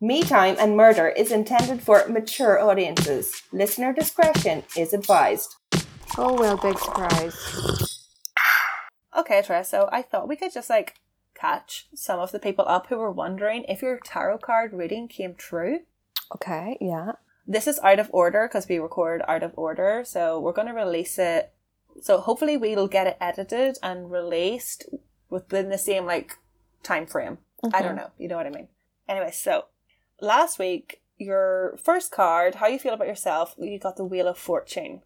Me Time and Murder is intended for mature audiences. Listener discretion is advised. Oh well, big surprise. Okay, Tara, so I thought we could just like catch some of the people up who were wondering if your tarot card reading came true. Okay, yeah. This is out of order because we record out of order, so we're going to release it. So hopefully we'll get it edited and released within the same like time frame. I don't know. You know what I mean? Anyway, so last week your first card, how you feel about yourself, you got the Wheel of Fortune.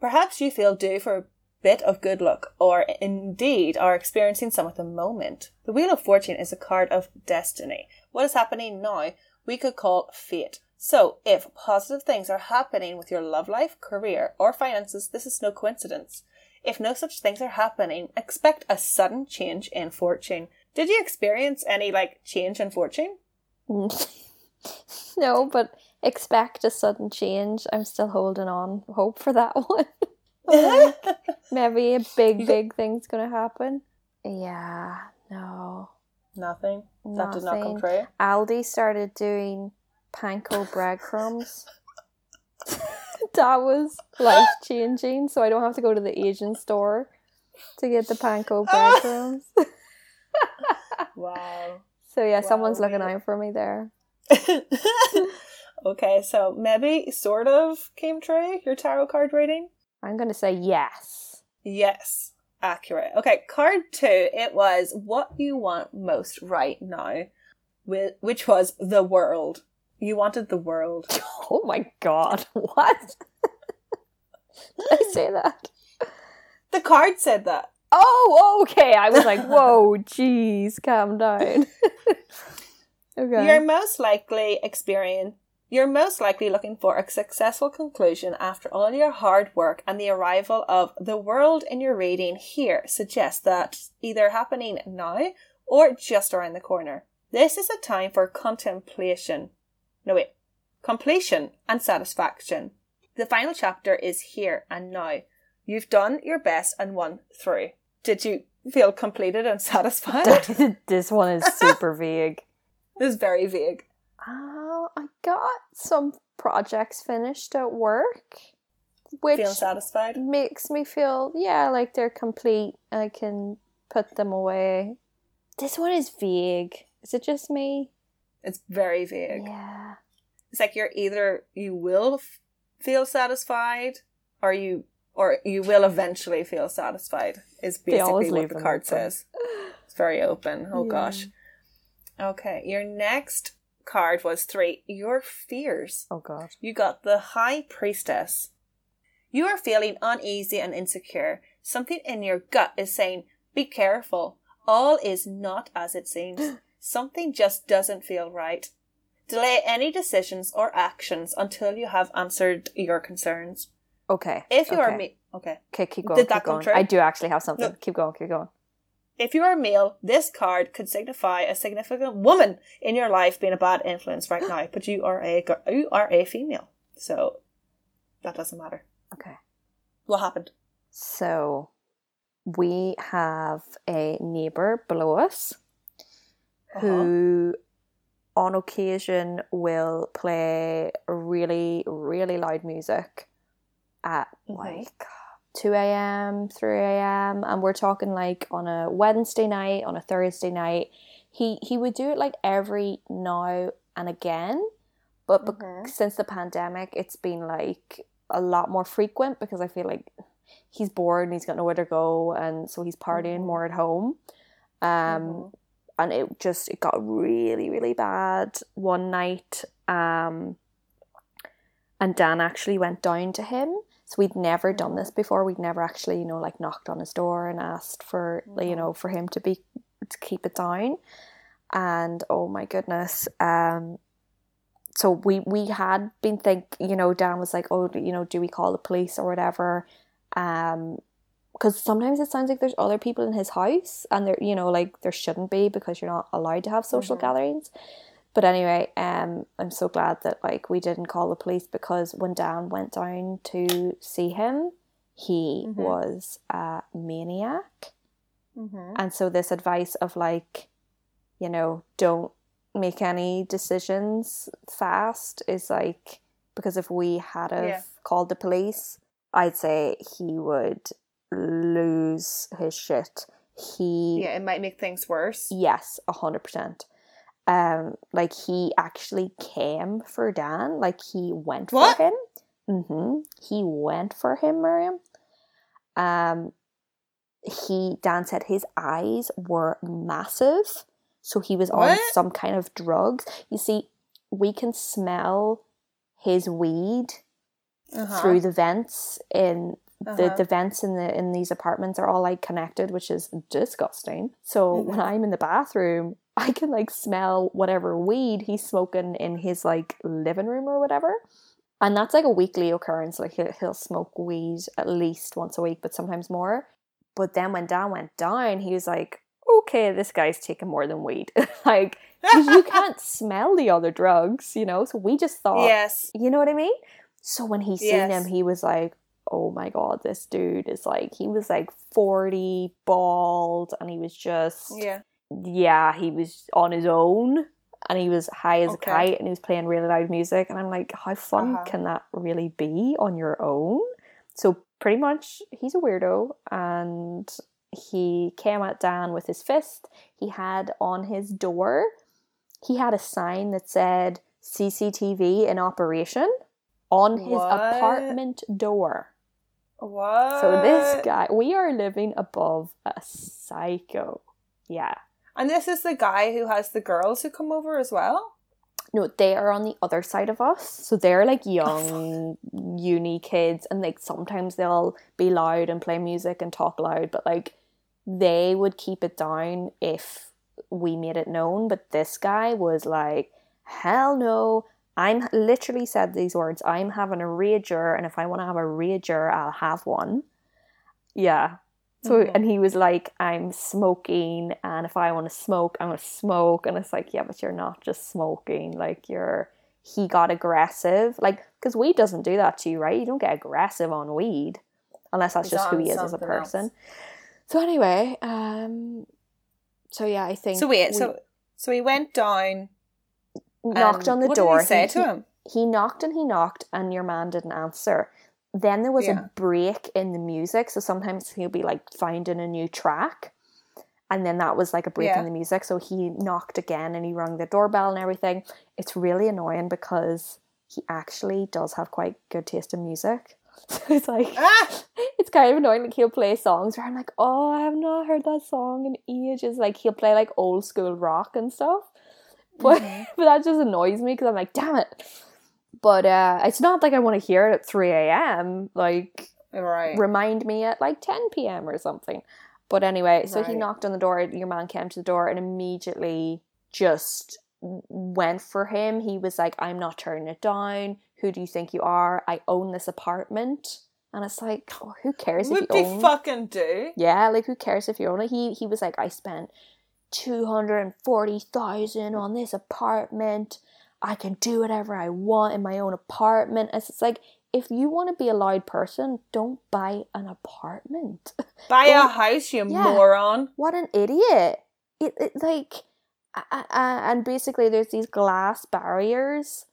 Perhaps you feel due for a bit of good luck, or indeed are experiencing some at the moment. The Wheel of Fortune is a card of destiny. What is happening now, we could call fate. So, if positive things are happening with your love life, career, or finances, this is no coincidence. If no such things are happening, expect a sudden change in fortune. Did you experience any like change in fortune? no, but expect a sudden change. I'm still holding on hope for that one. Maybe a big, big thing's gonna happen. Yeah, no. Nothing. That did not come Nothing. true. Aldi started doing panko breadcrumbs. that was life changing, so I don't have to go to the Asian store to get the panko breadcrumbs. Wow. so yeah, someone's looking out for me there. okay, so maybe sort of came true your tarot card reading? I'm gonna say yes. Yes, accurate. Okay, card two, it was what you want most right now, which was the world. You wanted the world. Oh my god, what? Did I say that? The card said that. Oh, okay. I was like, whoa, jeez, calm down. Okay. You're most likely experience you're most likely looking for a successful conclusion after all your hard work and the arrival of the world in your reading here suggests that either happening now or just around the corner. This is a time for contemplation. No wait. Completion and satisfaction. The final chapter is here and now. You've done your best and won through. Did you feel completed and satisfied? this one is super vague. This is very vague. Oh, I got some projects finished at work, which Feeling satisfied? makes me feel, yeah, like they're complete. I can put them away. This one is vague. Is it just me? It's very vague. Yeah. It's like you're either you will f- feel satisfied or you or you will eventually feel satisfied. Is basically what the card open. says. It's very open. Oh Yeah. gosh. Okay, your next card was three. Your fears. Oh god. You got the High Priestess. You are feeling uneasy and insecure. Something in your gut is saying, Be careful. All is not as it seems. Something just doesn't feel right. Delay any decisions or actions until you have answered your concerns. Okay. If you are me, okay. Okay, keep going. Did that keep come going. true? I do actually have something. No. Keep going, keep going. If you are male, this card could signify a significant woman in your life being a bad influence right now. But you are a you are a female, so that doesn't matter. Okay. What happened? So we have a neighbor below us Uh-huh. who on occasion will play really, really loud music at Mhm. like 2 a.m., 3 a.m. And we're talking like on a Wednesday night, on a Thursday night. He he would do it like every now and again. But bec- Mhm. since the pandemic, it's been like a lot more frequent because I feel like he's bored and he's got nowhere to go, and so he's partying Mhm. more at home. Um, Mhm. and it just it got really really bad one night. Um, and Dan actually went down to him. So we'd never done this before. We'd never actually, you know, like knocked on his door and asked for, you Mhm. know, for him to be to keep it down. And oh my goodness, um, so we we had been think, you know, Dan was like, oh, you know, do we call the police or whatever? Um, because sometimes it sounds like there's other people in his house, and there, you know, like there shouldn't be because you're not allowed to have social Mhm. gatherings. But anyway, um, I'm so glad that like we didn't call the police because when Dan went down to see him, he Mhm. was a maniac. Mhm. And so this advice of like, you know, don't make any decisions fast is like because if we had have Yeah. called the police, I'd say he would lose his shit. He Yeah, it might make things worse. Yes, a hundred percent. Um, like he actually came for Dan. Like he went What? for him. Mm-hmm. He went for him, Miriam. Um, he Dan said his eyes were massive, so he was on some kind of drugs. You see, we can smell his weed Uh-huh. through the vents in the, Uh-huh. the vents in the in these apartments are all like connected, which is disgusting. So when Mhm. I'm in the bathroom, I can like smell whatever weed he's smoking in his like living room or whatever. And that's like a weekly occurrence. Like he'll, he'll smoke weed at least once a week, but sometimes more. But then when Dan went down, he was like, okay, this guy's taking more than weed. like, you can't smell the other drugs, you know? So we just thought, yes. you know what I mean? So when he seen Yes. him, he was like, "Oh my god, this dude is like he was like 40, bald, and he was just Yeah. Yeah, he was on his own and he was high as Okay. a kite and he was playing really loud music and I'm like, how fun Uh-huh. can that really be on your own? So pretty much he's a weirdo and he came at Dan with his fist. He had on his door, he had a sign that said CCTV in operation on his What? apartment door. What? So this guy, we are living above a psycho. Yeah. And this is the guy who has the girls who come over as well? No, they are on the other side of us. So they're like young uni kids and like sometimes they'll be loud and play music and talk loud, but like they would keep it down if we made it known. But this guy was like, hell no. I'm literally said these words, I'm having a rager, and if I want to have a rager, I'll have one. Yeah. So Mhm. and he was like, I'm smoking, and if I want to smoke, I'm gonna smoke. And it's like, yeah, but you're not just smoking. Like you're. He got aggressive, like because weed doesn't do that to you, right? You don't get aggressive on weed, unless that's He's just who he is as a something else. person. So anyway, um, so yeah, I think So wait, we so so he went down knocked on the what door. Did he say He- to him? he knocked and he knocked and your man didn't answer then there was Yeah. a break in the music so sometimes he'll be like finding a new track and then that was like a break Yeah. in the music so he knocked again and he rang the doorbell and everything it's really annoying because he actually does have quite good taste in music so it's like Ah! it's kind of annoying like he'll play songs where i'm like oh i have not heard that song in ages like he'll play like old school rock and stuff but Mhm. but that just annoys me because I'm like, damn it. But uh, it's not like I want to hear it at 3 a.m. Like, Right. remind me at like 10 p.m. or something. But anyway, so he knocked on the door. Your man came to the door and immediately just went for him. He was like, I'm not turning it down. Who do you think you are? I own this apartment. And it's like, oh, who cares if What you own fucking do? yeah, like who cares if you own it? He he was like, I spent two hundred and forty thousand on this apartment. I can do whatever I want in my own apartment. It's like if you want to be a loud person, don't buy an apartment. Buy a house, you Yeah. moron. what an idiot! It, it like, uh, uh, and basically there's these glass barriers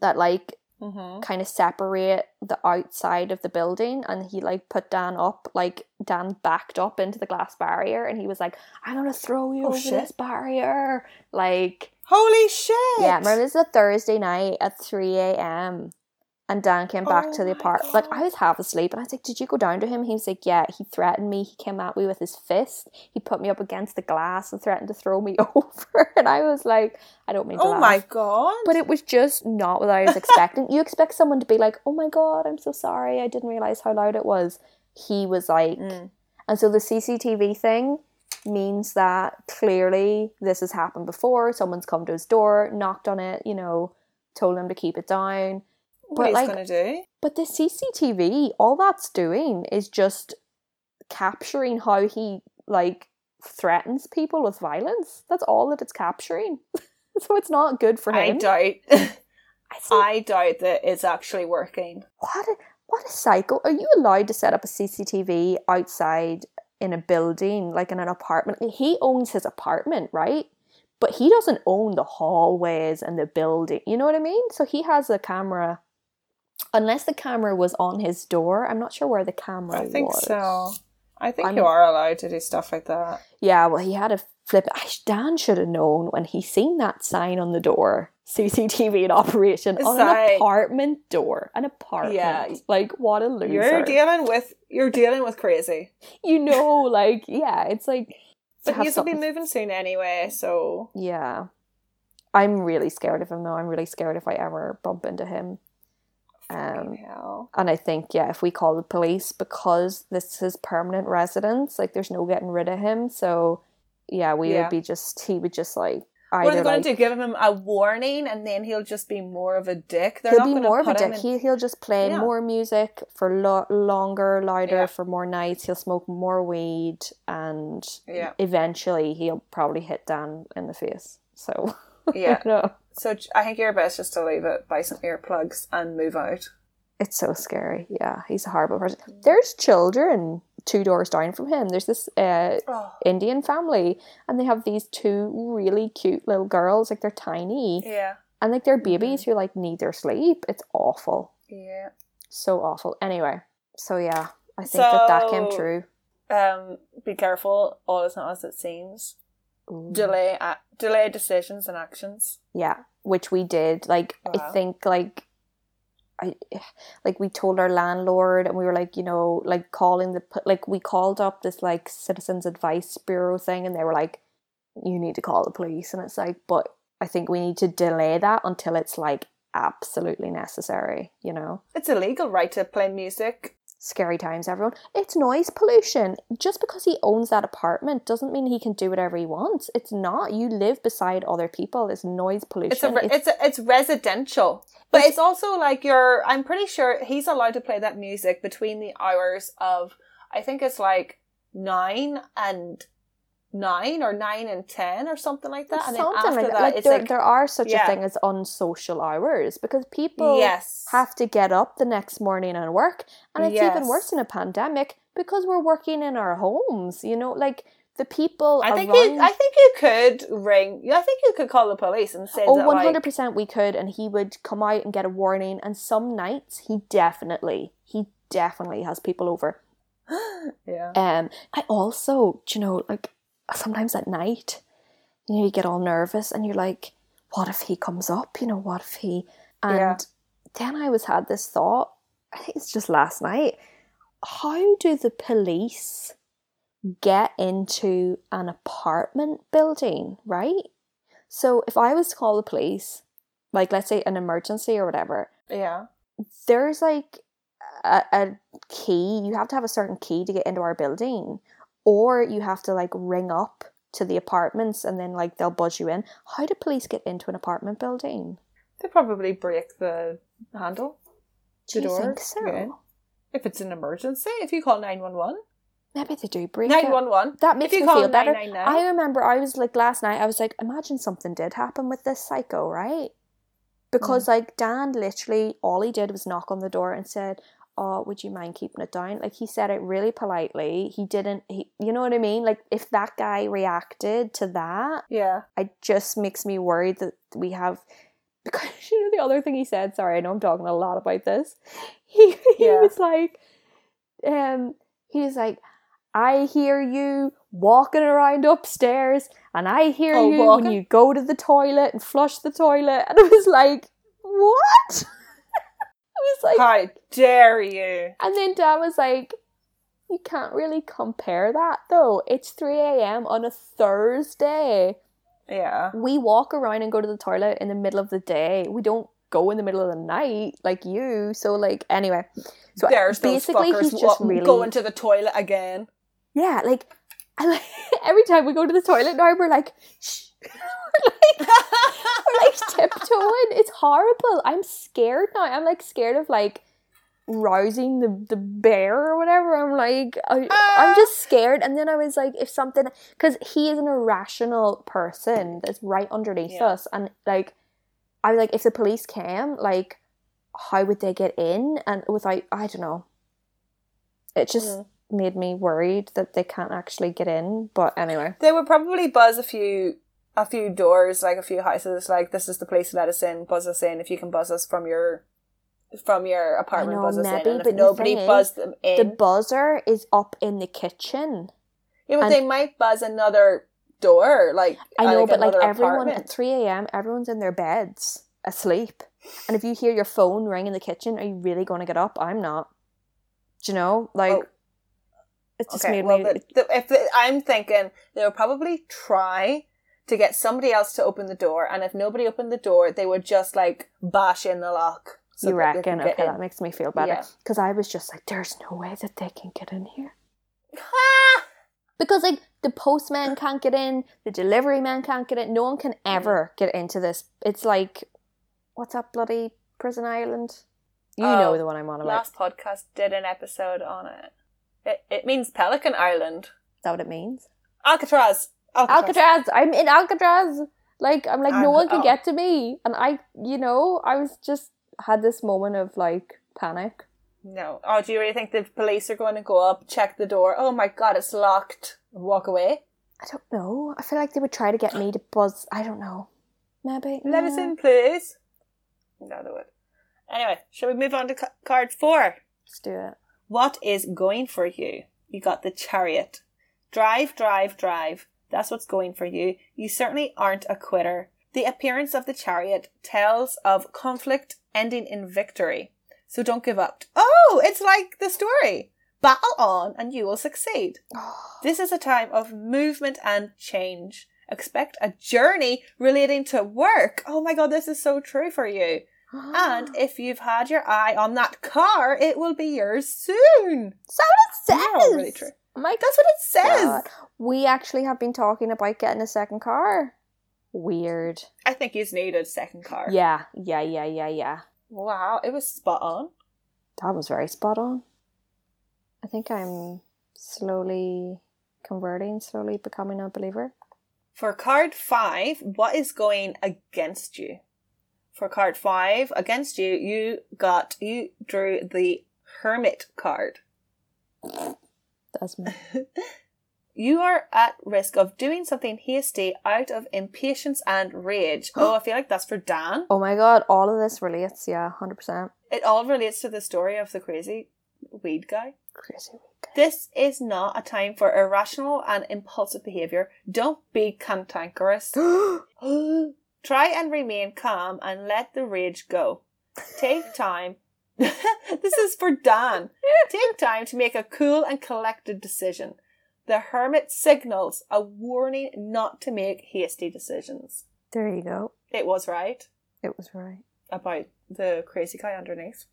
that like Mm-hmm. kind of separate the outside of the building and he like put Dan up like Dan backed up into the glass barrier and he was like I'm gonna throw you Oh, over shit. this barrier like Holy shit! yeah remember this is a Thursday night at 3 a.m and Dan came back Oh to the apartment like I was half asleep and I was like did you go down to him he was like yeah he threatened me he came at me with his fist he put me up against the glass and threatened to throw me over and I was like I don't mean to Oh laugh. my god. But it was just not what I was expecting. you expect someone to be like, "Oh my god, I'm so sorry. I didn't realize how loud it was." He was like, Mm. and so the CCTV thing means that clearly this has happened before. Someone's come to his door, knocked on it, you know, told him to keep it down. what but like- gonna do? But the CCTV, all that's doing is just capturing how he like threatens people with violence. That's all that it's capturing. so it's not good for I him. doubt. I I doubt that it's actually working. What a, what a cycle. Are you allowed to set up a CCTV outside in a building, like in an apartment? He owns his apartment, right? but he doesn't own the hallways and the building. You know what I mean? So he has a camera. Unless the camera was on his door, I'm not sure where the camera was. I think was. so. I think I'm- you are allowed to do stuff like that. Yeah, well, he had a flip. I- Dan should have known when he seen that sign on the door. CCTV in operation on sign. an apartment door. An apartment. Yeah. Like what a loser. You're dealing with you're dealing with crazy. you know, like yeah, it's like But have gonna be moving soon anyway, so Yeah. I'm really scared of him though. I'm really scared if I ever bump into him. Um and I think, yeah, if we call the police because this is his permanent residence, like there's no getting rid of him. So yeah, we Yeah. would be just he would just like What are they going like to do? Give him a warning, and then he'll just be more of a dick. They're he'll not be going to more of a dick. in- He he'll just play Yeah. more music for lo- longer, louder, Yeah. for more nights. He'll smoke more weed, and Yeah. eventually he'll probably hit Dan in the face. So Yeah. no, So I think you're best just to leave it, buy some earplugs, and move out. it's so scary. Yeah, he's a horrible person. There's children two doors down from him. There's this uh, Oh, Indian family, and they have these two really cute little girls. Like they're tiny, yeah, and like they're babies who like need their sleep. It's awful, yeah. so awful. Anyway, so yeah, I think that that came true. Um, be careful. All is not as it seems. Ooh. Delay, a- delay decisions and actions. Yeah, which we did. Like I think like I like we told our landlord and we were like, you know, like calling the like we called up this like citizens advice bureau thing and they were like you need to call the police and it's like but I think we need to delay that until it's like absolutely necessary, you know. It's illegal, right, to play music. Scary times everyone. It's noise pollution. Just because he owns that apartment doesn't mean he can do whatever he wants. It's not. You live beside other people. It's noise pollution. It's a, re- it's a, it's residential, but It's- it's also like you're. I'm pretty sure he's allowed to play that music between the hours of. I think it's like nine and nine or nine and ten or something like that, and Something after like that. Like it's there, like there are such yeah. a thing as unsocial hours because people yes, have to get up the next morning and work, and it's even worse in a pandemic because we're working in our homes. You know, like the people I think around. you. I think you could ring. I think you could call the police and say Oh, one hundred percent, we could, and he would come out and get a warning. And some nights, he definitely, he definitely has people over. yeah. Um, I also, do you know, like sometimes at night, you know, you get all nervous and you're like, what if he comes up? You know, what if he? And Yeah. then I was had this thought. I think it's just last night. How do the police get into an apartment building? Right. So if I was to call the police, like let's say an emergency or whatever, Yeah. there's like a, a key you have to have a certain key to get into our building or you have to like ring up to the apartments and then like they'll buzz you in how do police get into an apartment building They probably break the handle. do The you door think so in. If it's an emergency, if you call nine one one. maybe they do break Nine it one one. that makes me feel better i remember i was like last night i was like imagine something did happen with this psycho right because hmm. like dan literally all he did was knock on the door and said oh would you mind keeping it down like he said it really politely he didn't he you know what i mean like if that guy reacted to that Yeah. it just makes me worried that we have because you know the other thing he said sorry i know i'm talking a lot about this he, he Yeah. was like um he was like i hear you walking around upstairs and i hear Oh, you walking? when you go to the toilet and flush the toilet and it was like what was like How dare you? and then Dan was like, You can't really compare that though. It's 3 a.m. on a Thursday. Yeah. We walk around and go to the toilet in the middle of the day. We don't go in the middle of the night like you. So, like, anyway. So There's basically, he's just really. going to the toilet again. yeah, like, I like every time we go to the toilet now, we're like, Shh. We're like, we're like tiptoeing. It's horrible. I'm scared now. I'm like scared of like rousing the, the bear or whatever. I'm like, I, I'm just scared. And then I was like, if something, because he is an irrational person that's right underneath Yeah. us. And like, I was like, if the police came, like, how would they get in? And without, I don't know. It just Mhm. made me worried that they can't actually get in. But anyway. They would probably buzz a few a few doors, like a few houses, like this is the place let us in, buzz us in. If you can buzz us from your from your apartment, know, buzz us maybe, in. And but if the nobody buzzed them in, The buzzer is up in the kitchen. yeah, but and- they might buzz another door. Like I know, but like everyone apartment. at 3 a.m., everyone's in their beds asleep. And if you hear your phone ring in the kitchen, are you really going to get up? I'm not. Do you know? Like, Oh. it just Okay, made well, me. the, the, if the, I'm thinking they'll probably try to get somebody else to open the door, and if nobody opened the door, they would just like bash in the lock. so you that they can reckon? Okay, in. that makes me feel better. Yeah. Because I was just like, there's no way that they can get in here. Because, like, the postman can't get in, the delivery man can't get in. No one can mm-hmm. ever get into this. It's like, what's that bloody prison island? You Oh, know the one I'm on about. Last podcast did an episode on it. It, it means Pelican Island. Is that what it means? Alcatraz. Alcatraz. Alcatraz. I'm in Alcatraz. Like I'm like no Um, one can oh. get to me, and I, you know, I was just had this moment of like panic. No. Oh, do you really think the police are going to go up, check the door? Oh my god, it's locked. Walk away. I don't know. I feel like they would try to get me to buzz. I don't know. Maybe. Let us in, please. No, they would. Anyway, shall we move on to ca- card four? Let's do it. What is going for you? You got the chariot. Drive, drive, drive. That's what's going for you. You certainly aren't a quitter. The appearance of the chariot tells of conflict ending in victory. So don't give up. Oh, it's like the story. Battle on and you will succeed. This is a time of movement and change. Expect a journey relating to work. Oh my god, this is so true for you. And if you've had your eye on that car, it will be yours soon. so it says. Yeah, really true. My That's what it says. God. We actually have been talking about getting a second car. Weird. I think he's needed a second car. Yeah, yeah, yeah, yeah, yeah. Wow, it was spot on. That was very spot on. I think I'm slowly converting, slowly becoming a believer. For card five, what is going against you? For card five, against you, you got, you drew the Hermit card. That's me. You are at risk of doing something hasty out of impatience and rage. oh, I feel like that's for Dan. Oh my god, all of this relates, yeah, 100%. It all relates to the story of the crazy weed guy. Crazy week. This is not a time for irrational and impulsive behavior. Don't be cantankerous. Try and remain calm and let the rage go. Take time. this is for Dan. Take time to make a cool and collected decision. The hermit signals a warning not to make hasty decisions. there you go. It was right It was right. about the crazy guy underneath.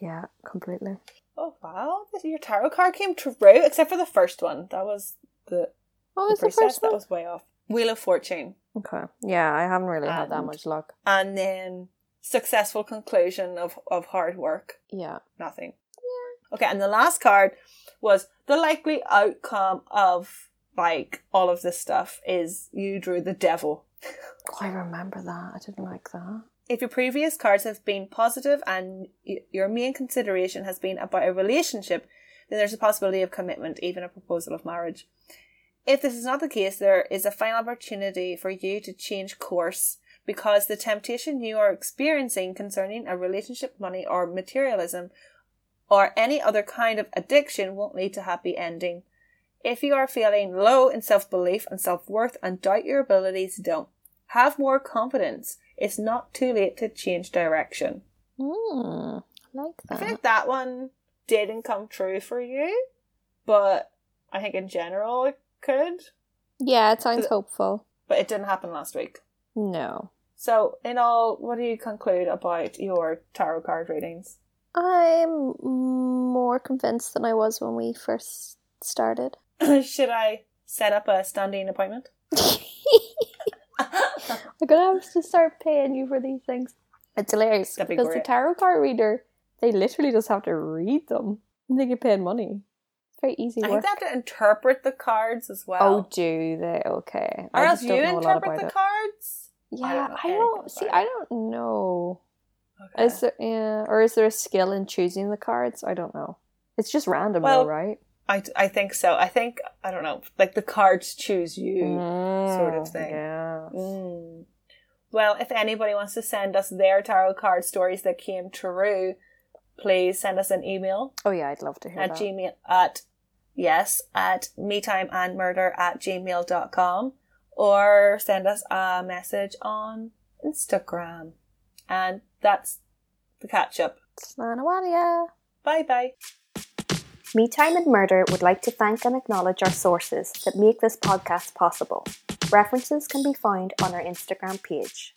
Yeah, completely. Oh wow, your tarot card came true, except for the first one. That was the, What the was the princess. first That was way off. Wheel of Fortune. Okay. Yeah, I haven't really had that much luck. and then successful conclusion of, of hard work. Yeah. Nothing. Yeah. Okay, and the last card was the likely outcome of like all of this stuff is you drew the devil. Oh, I remember that. I didn't like that. If your previous cards have been positive and y- your main consideration has been about a relationship, then there's a possibility of commitment, even a proposal of marriage. If this is not the case, there is a final opportunity for you to change course because the temptation you are experiencing concerning a relationship, money, or materialism, or any other kind of addiction won't lead to happy ending. If you are feeling low in self belief and self worth and doubt your abilities, don't. Have more confidence. It's not too late to change direction. Hmm, I like I feel that. like that one didn't come true for you, but I think in general it could. Yeah, it sounds hopeful. But it didn't happen last week. No. So, in all, what do you conclude about your tarot card readings? I'm more convinced than I was when we first started. Should I set up a standing appointment? I'm gonna have to start paying you for these things. It's hilarious That'd be because the tarot card reader, they literally just have to read them and they get paid money. It's very easy I think they have to interpret the cards as well. Oh, do they? Okay. or I else you don't know a lot interpret the it. cards? Yeah, don't I don't see. I don't know. Okay. Is there, yeah, or is there a skill in choosing the cards? I don't know. It's just random, Well, though, right? I, I think so. I think I don't know, like the cards choose you sort of thing. Yeah. Mm. Well, if anybody wants to send us their tarot card stories that came true, please send us an email Oh yeah, I'd love to hear that. at that. gmail at yes at me time and murder at gmail.com or send us a message on Instagram. And that's the catch up. Slanawalia. Bye bye. Me Time and Murder would like to thank and acknowledge our sources that make this podcast possible. References can be found on our Instagram page.